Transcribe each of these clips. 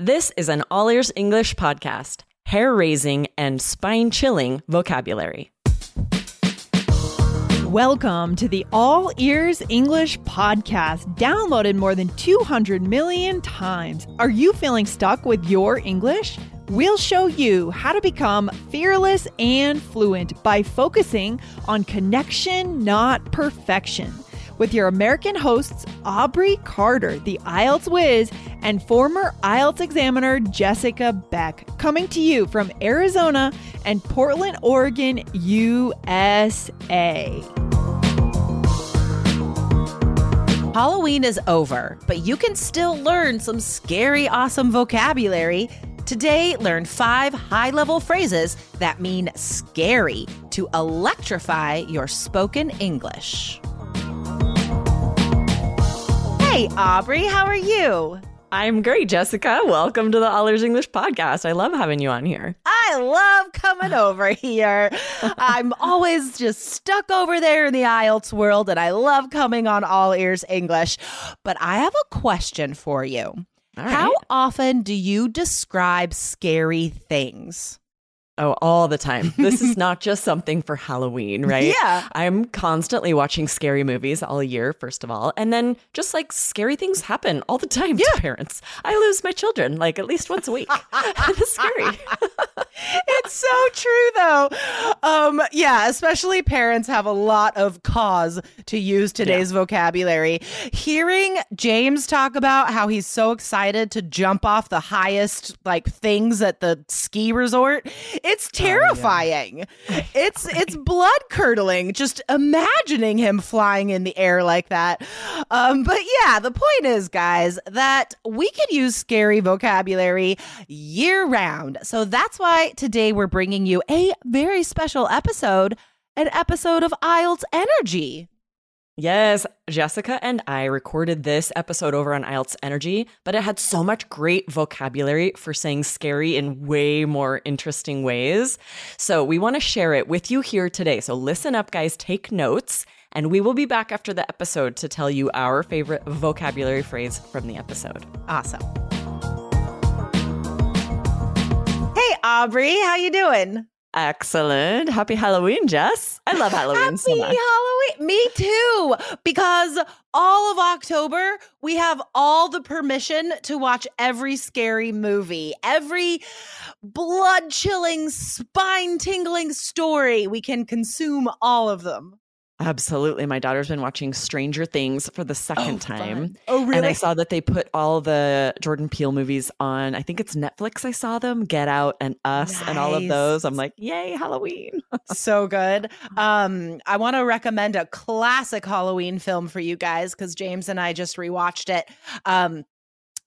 This is an All Ears English podcast, hair raising and spine chilling vocabulary. Welcome to the All Ears English podcast, downloaded more than 200 million times. Are you feeling stuck with your English? We'll show you how to become fearless and fluent by focusing on connection, not perfection with your American hosts, Aubrey Carter, the IELTS whiz, and former IELTS examiner Jessica Beck, coming to you from Arizona and Portland, Oregon, USA. Halloween is over, but you can still learn some scary, awesome vocabulary. Today, learn five high level phrases that mean scary to electrify your spoken English. Hey, Aubrey, how are you? I'm great, Jessica. Welcome to the All Ears English podcast. I love having you on here. I love coming over here. I'm always just stuck over there in the IELTS world, and I love coming on All Ears English. But I have a question for you. How often do you describe scary things? Oh, all the time. This is not just something for Halloween, right? Yeah. I'm constantly watching scary movies all year, first of all. And then just like scary things happen all the time Yeah. to parents. I lose my children like at least once a week. it's scary. it's so true though. Um yeah especially parents have a lot of cause to use today's vocabulary. Hearing james talk about how he's so excited to jump off the highest like things at the ski resort it's terrifying. It's it's blood curdling just imagining him flying in the air like that. Um but yeah the point is guys that we could use scary vocabulary year round so that's why today we're bringing you a very special episode an episode of IELTS Energy. Yes, Jessica and I recorded this episode over on IELTS Energy, but it had so much great vocabulary for saying scary in way more interesting ways. So we want to share it with you here today. So listen up, guys, take notes, and we will be back after the episode to tell you our favorite vocabulary phrase from the episode. Awesome. Aubrey, how you doing? Excellent. Happy Halloween, Jess. I love Halloween Happy so much. Halloween. Me too. Because all of October, we have all the permission to watch every scary movie, every blood chilling, spine tingling story. We can consume all of them. Absolutely. My daughter's been watching Stranger Things for the second time. Oh, really? And I saw that they put all the Jordan Peele movies on. I think it's Netflix. I saw them, Get Out and Us, and all of those. I'm like, yay, Halloween. so good. Um, I want to recommend a classic Halloween film for you guys because James and I just rewatched it. Um,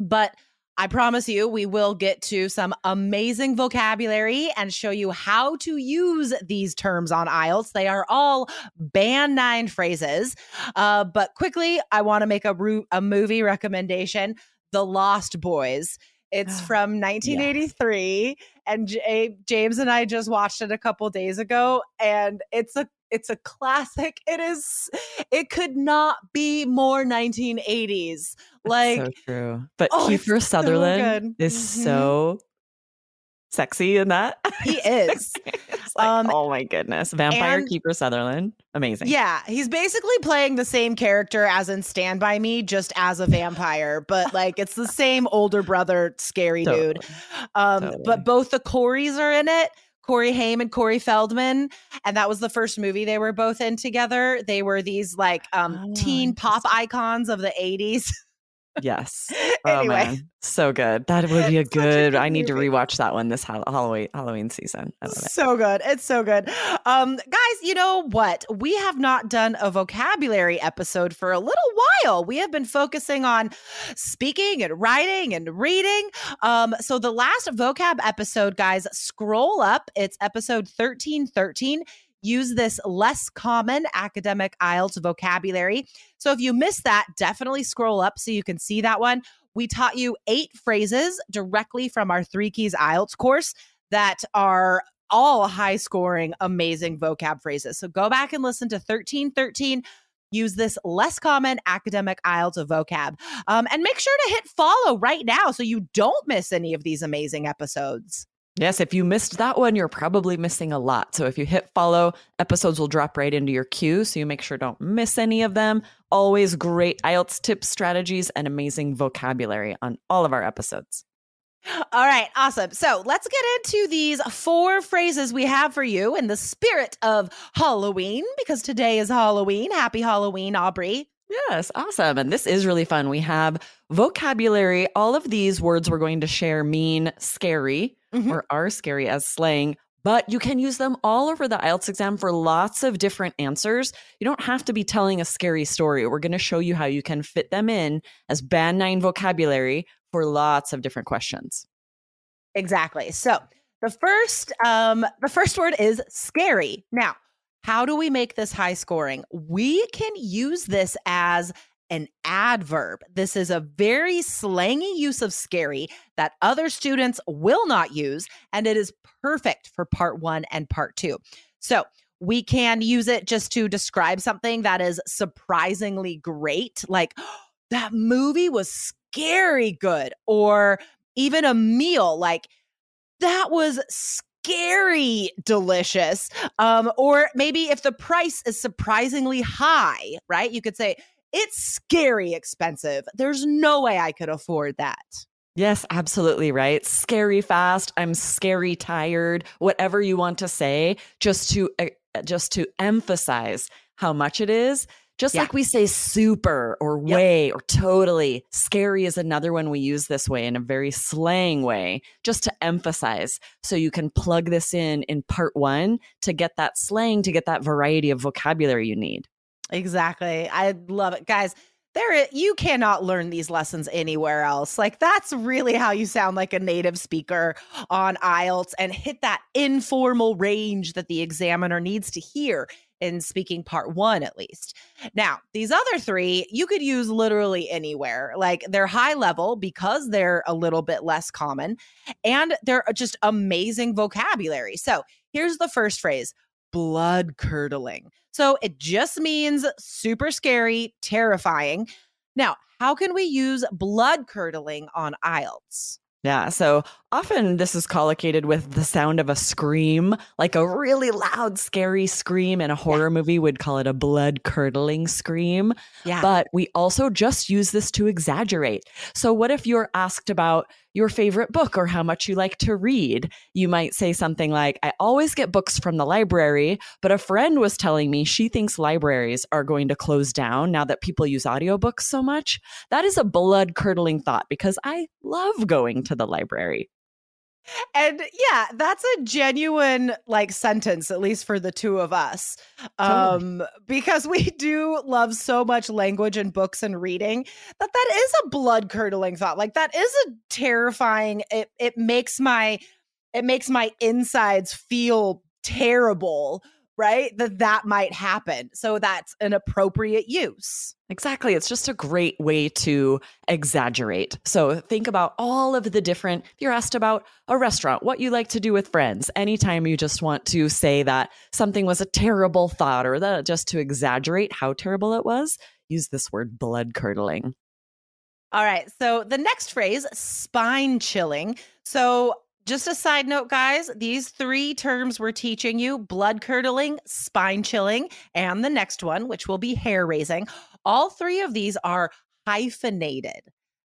but I promise you, we will get to some amazing vocabulary and show you how to use these terms on IELTS. They are all band nine phrases. Uh, but quickly, I want to make a, ru- a movie recommendation The Lost Boys. It's from 1983, and J- James and I just watched it a couple days ago, and it's a it's a classic. It is. It could not be more 1980s. Like so true. But oh, Kiefer Sutherland good. is Mhm. so sexy in that. he is. like, Um, oh my goodness. Vampire and- Kiefer Sutherland. Amazing. Yeah, he's basically playing the same character as in Stand By Me, just as a vampire, but like it's the same older brother, scary dude. Um, Totally. but both the Coreys are in it. Corey Haim and Corey Feldman, and that was the first movie they were both in together. They were these like um, Oh, teen pop icons of the '80s. Yes. Oh anyway, man. So good. That would be a Such a good. good I need to rewatch that one this Halloween Halloween season. I love it. So good. It's so good. Um, guys, you know what? We have not done a vocabulary episode for a little while. We have been focusing on speaking and writing and reading. Um, so the last vocab episode, guys, scroll up. It's episode 1313. Use this less common academic IELTS vocabulary. So if you missed that, definitely scroll up so you can see that one. We taught you eight phrases directly from our Three Keys IELTS course that are all high scoring, amazing vocab phrases. So go back and listen to 1313. use this less common academic IELTS vocab. Um, and make sure to hit follow right now so you don't miss any of these amazing episodes. Yes, if you missed that one, you're probably missing a lot. So if you hit follow, episodes will drop right into your queue. So you make sure don't miss any of them. Always great IELTS tips, strategies, and amazing vocabulary on all of our episodes. All right, awesome. So let's get into these four phrases we have for you in the spirit of Halloween, because today is Halloween. Happy Halloween, Aubrey. Yes, awesome. And this is really fun. We have vocabulary. All of these words we're going to share mean scary mm-hmm. or are scary as slang, but you can use them all over the IELTS exam for lots of different answers. You don't have to be telling a scary story. We're going to show you how you can fit them in as band nine vocabulary for lots of different questions. Exactly. So the first um the first word is scary. Now, how do we make this high scoring? We can use this as an adverb. This is a very slangy use of scary that other students will not use, and it is perfect for part one and part two. So, we can use it just to describe something that is surprisingly great, like that movie was scary good, or even a meal like that was scary delicious. Um, or maybe if the price is surprisingly high, right? You could say, it's scary expensive. There's no way I could afford that. Yes, absolutely right. Scary fast. I'm scary tired. Whatever you want to say, just to uh, just to emphasize how much it is. Just yeah. like we say super or way yep. or totally. Scary is another one we use this way in a very slang way, just to emphasize. So you can plug this in in part one to get that slang, to get that variety of vocabulary you need. Exactly. I love it. Guys, there you cannot learn these lessons anywhere else. Like that's really how you sound like a native speaker on IELTS and hit that informal range that the examiner needs to hear in speaking part 1 at least. Now, these other 3 you could use literally anywhere. Like they're high level because they're a little bit less common and they're uh, just amazing vocabulary. So, here's the first phrase blood curdling. So it just means super scary, terrifying. Now, how can we use blood curdling on IELTS? Yeah. So often this is collocated with the sound of a scream, like a really loud, scary scream. In a horror yeah. movie, would call it a blood curdling scream. Yeah. But we also just use this to exaggerate. So, what if you're asked about your favorite book or how much you like to read? You might say something like, I always get books from the library, but a friend was telling me she thinks libraries are going to close down now that people use audiobooks so much. That is a blood curdling thought because I love going to the library. And yeah, that's a genuine like sentence, at least for the two of us. Um, totally. because we do love so much language and books and reading that that is a blood curdling thought. Like that is a terrifying, it it makes my it makes my insides feel terrible right? That that might happen. So that's an appropriate use. Exactly. It's just a great way to exaggerate. So think about all of the different, if you're asked about a restaurant, what you like to do with friends, anytime you just want to say that something was a terrible thought or that just to exaggerate how terrible it was, use this word blood curdling. All right. So the next phrase, spine chilling. So just a side note, guys, these three terms we're teaching you blood curdling, spine chilling, and the next one, which will be hair raising. All three of these are hyphenated.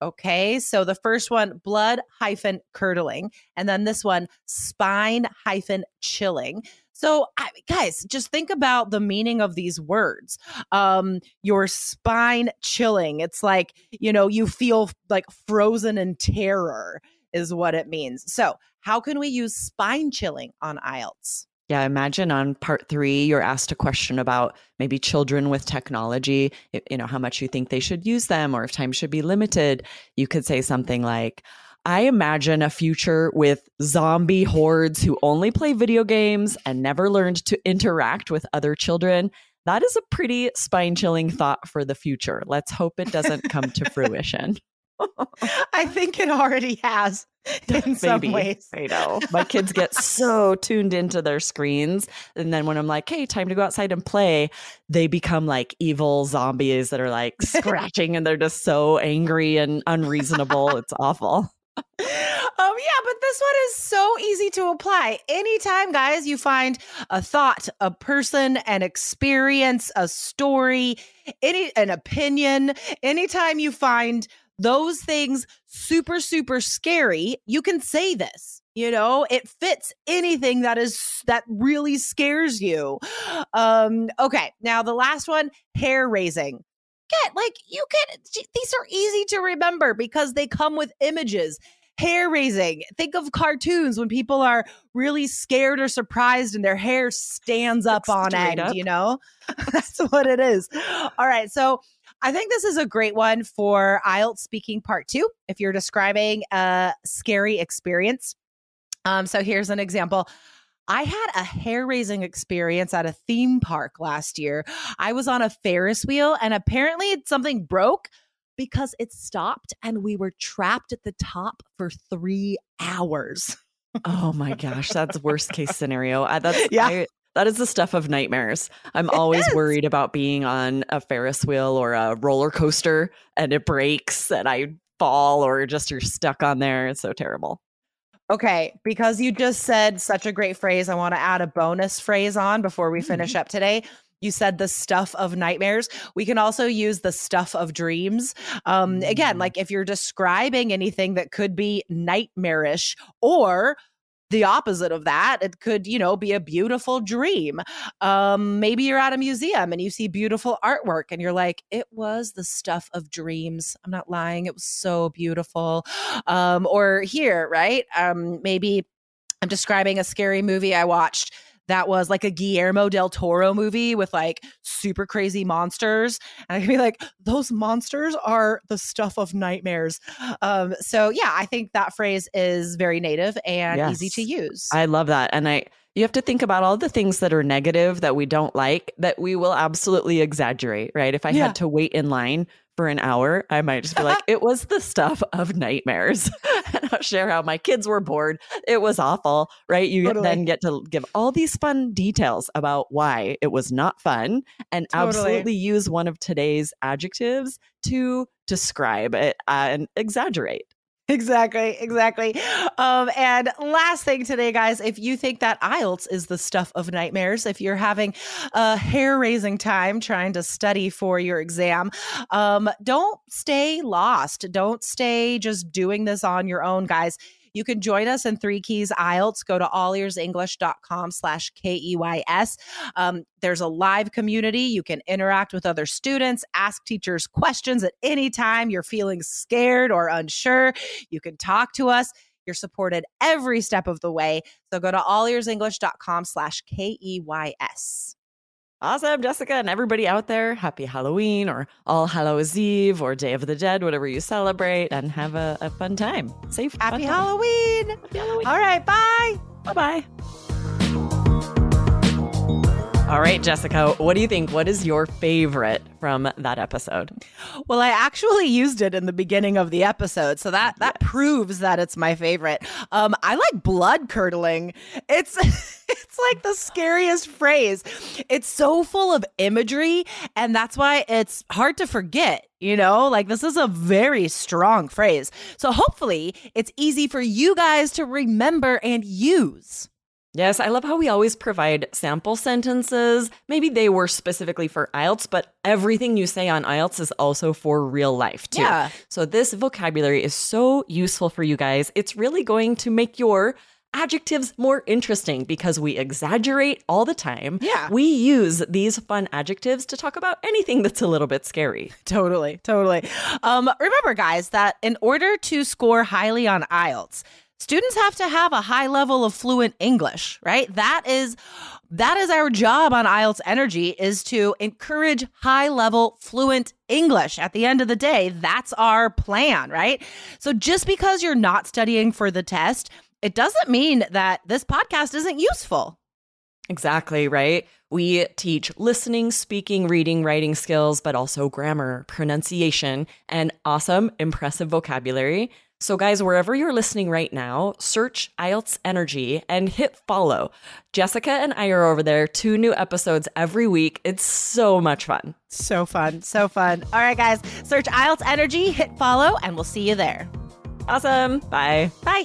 Okay, so the first one, blood hyphen curdling, and then this one, spine hyphen chilling. So, I, guys, just think about the meaning of these words. Um, your spine chilling. It's like, you know, you feel like frozen in terror is what it means. So, how can we use spine chilling on IELTS? Yeah, imagine on part three, you're asked a question about maybe children with technology, you know, how much you think they should use them or if time should be limited. You could say something like, I imagine a future with zombie hordes who only play video games and never learned to interact with other children. That is a pretty spine chilling thought for the future. Let's hope it doesn't come to fruition. I think it already has in some ways. I know. My kids get so tuned into their screens. And then when I'm like, hey, time to go outside and play, they become like evil zombies that are like scratching and they're just so angry and unreasonable. it's awful. Um, yeah, but this one is so easy to apply. Anytime, guys, you find a thought, a person, an experience, a story, any an opinion, anytime you find those things super, super scary, you can say this. You know, it fits anything that is that really scares you. Um, okay, now the last one, hair raising. Get like you can these are easy to remember because they come with images hair raising. Think of cartoons when people are really scared or surprised and their hair stands up Like on end, up. you know? That's what it is. All right. So I think this is a great one for IELTS speaking part two if you're describing a scary experience. Um, so here's an example. I had a hair raising experience at a theme park last year. I was on a Ferris wheel and apparently something broke because it stopped and we were trapped at the top for three hours. Oh my gosh, that's worst case scenario. I, that's Yeah. I, that is the stuff of nightmares. I'm always is. worried about being on a Ferris wheel or a roller coaster and it breaks and I fall or just you're stuck on there. It's so terrible. Okay, because you just said such a great phrase, I want to add a bonus phrase on before we finish up today. You said the stuff of nightmares. We can also use the stuff of dreams. Um, again, Mm. like if you're describing anything that could be nightmarish or the opposite of that, it could, you know, be a beautiful dream. Um, maybe you're at a museum and you see beautiful artwork and you're like, it was the stuff of dreams. I'm not lying. It was so beautiful. Um, or here, right? Um, maybe I'm describing a scary movie I watched that was like a Guillermo del Toro movie with like super crazy monsters. And I can be like, those monsters are the stuff of nightmares. Um, so yeah, I think that phrase is very native and easy to use. I love that. And I you have to think about all the things that are negative that we don't like that we will absolutely exaggerate, right? If I Yeah. had to wait in line for an hour, I might just be like, it was the stuff of nightmares. and I'll share how my kids were bored. It was awful, right? You Totally. then get to give all these fun details about why it was not fun and Totally. absolutely use one of today's adjectives to describe it and exaggerate. Exactly, exactly. Um, and last thing today, guys, if you think that IELTS is the stuff of nightmares, if you're having a hair raising time trying to study for your exam, um, don't stay lost. Don't stay just doing this on your own, guys. You can join us in Three Keys IELTS. Go to allearsenglish.com slash K-E-Y-S. Um, there's a live community. You can interact with other students, ask teachers questions at any time you're feeling scared or unsure. You can talk to us. You're supported every step of the way. So go to allearsenglish.com slash K-E-Y-S. Awesome, Jessica, and everybody out there. Happy Halloween or All Hallows Eve or Day of the Dead, whatever you celebrate, and have a, a fun time. Safe. Happy time. Halloween. Happy Halloween. All right, bye. Bye bye. All right, Jessica, what do you think? What is your favorite from that episode? Well, I actually used it in the beginning of the episode, so that that proves that it's my favorite. Um, I like blood curdling. It's it's like the scariest phrase. It's so full of imagery, and that's why it's hard to forget. You know, like this is a very strong phrase. So hopefully, it's easy for you guys to remember and use. Yes, I love how we always provide sample sentences. Maybe they were specifically for IELTS, but everything you say on IELTS is also for real life too. Yeah. So this vocabulary is so useful for you guys. It's really going to make your adjectives more interesting because we exaggerate all the time. Yeah. We use these fun adjectives to talk about anything that's a little bit scary. Totally, totally. Um, remember, guys, that in order to score highly on IELTS, students have to have a high level of fluent English, right? That is that is our job on IELTS Energy is to encourage high level fluent English. At the end of the day, that's our plan, right? So just because you're not studying for the test, it doesn't mean that this podcast isn't useful. Exactly, right? We teach listening, speaking, reading, writing skills, but also grammar, pronunciation, and awesome, impressive vocabulary. So, guys, wherever you're listening right now, search IELTS Energy and hit follow. Jessica and I are over there, two new episodes every week. It's so much fun. So fun. So fun. All right, guys, search IELTS Energy, hit follow, and we'll see you there. Awesome. Bye. Bye.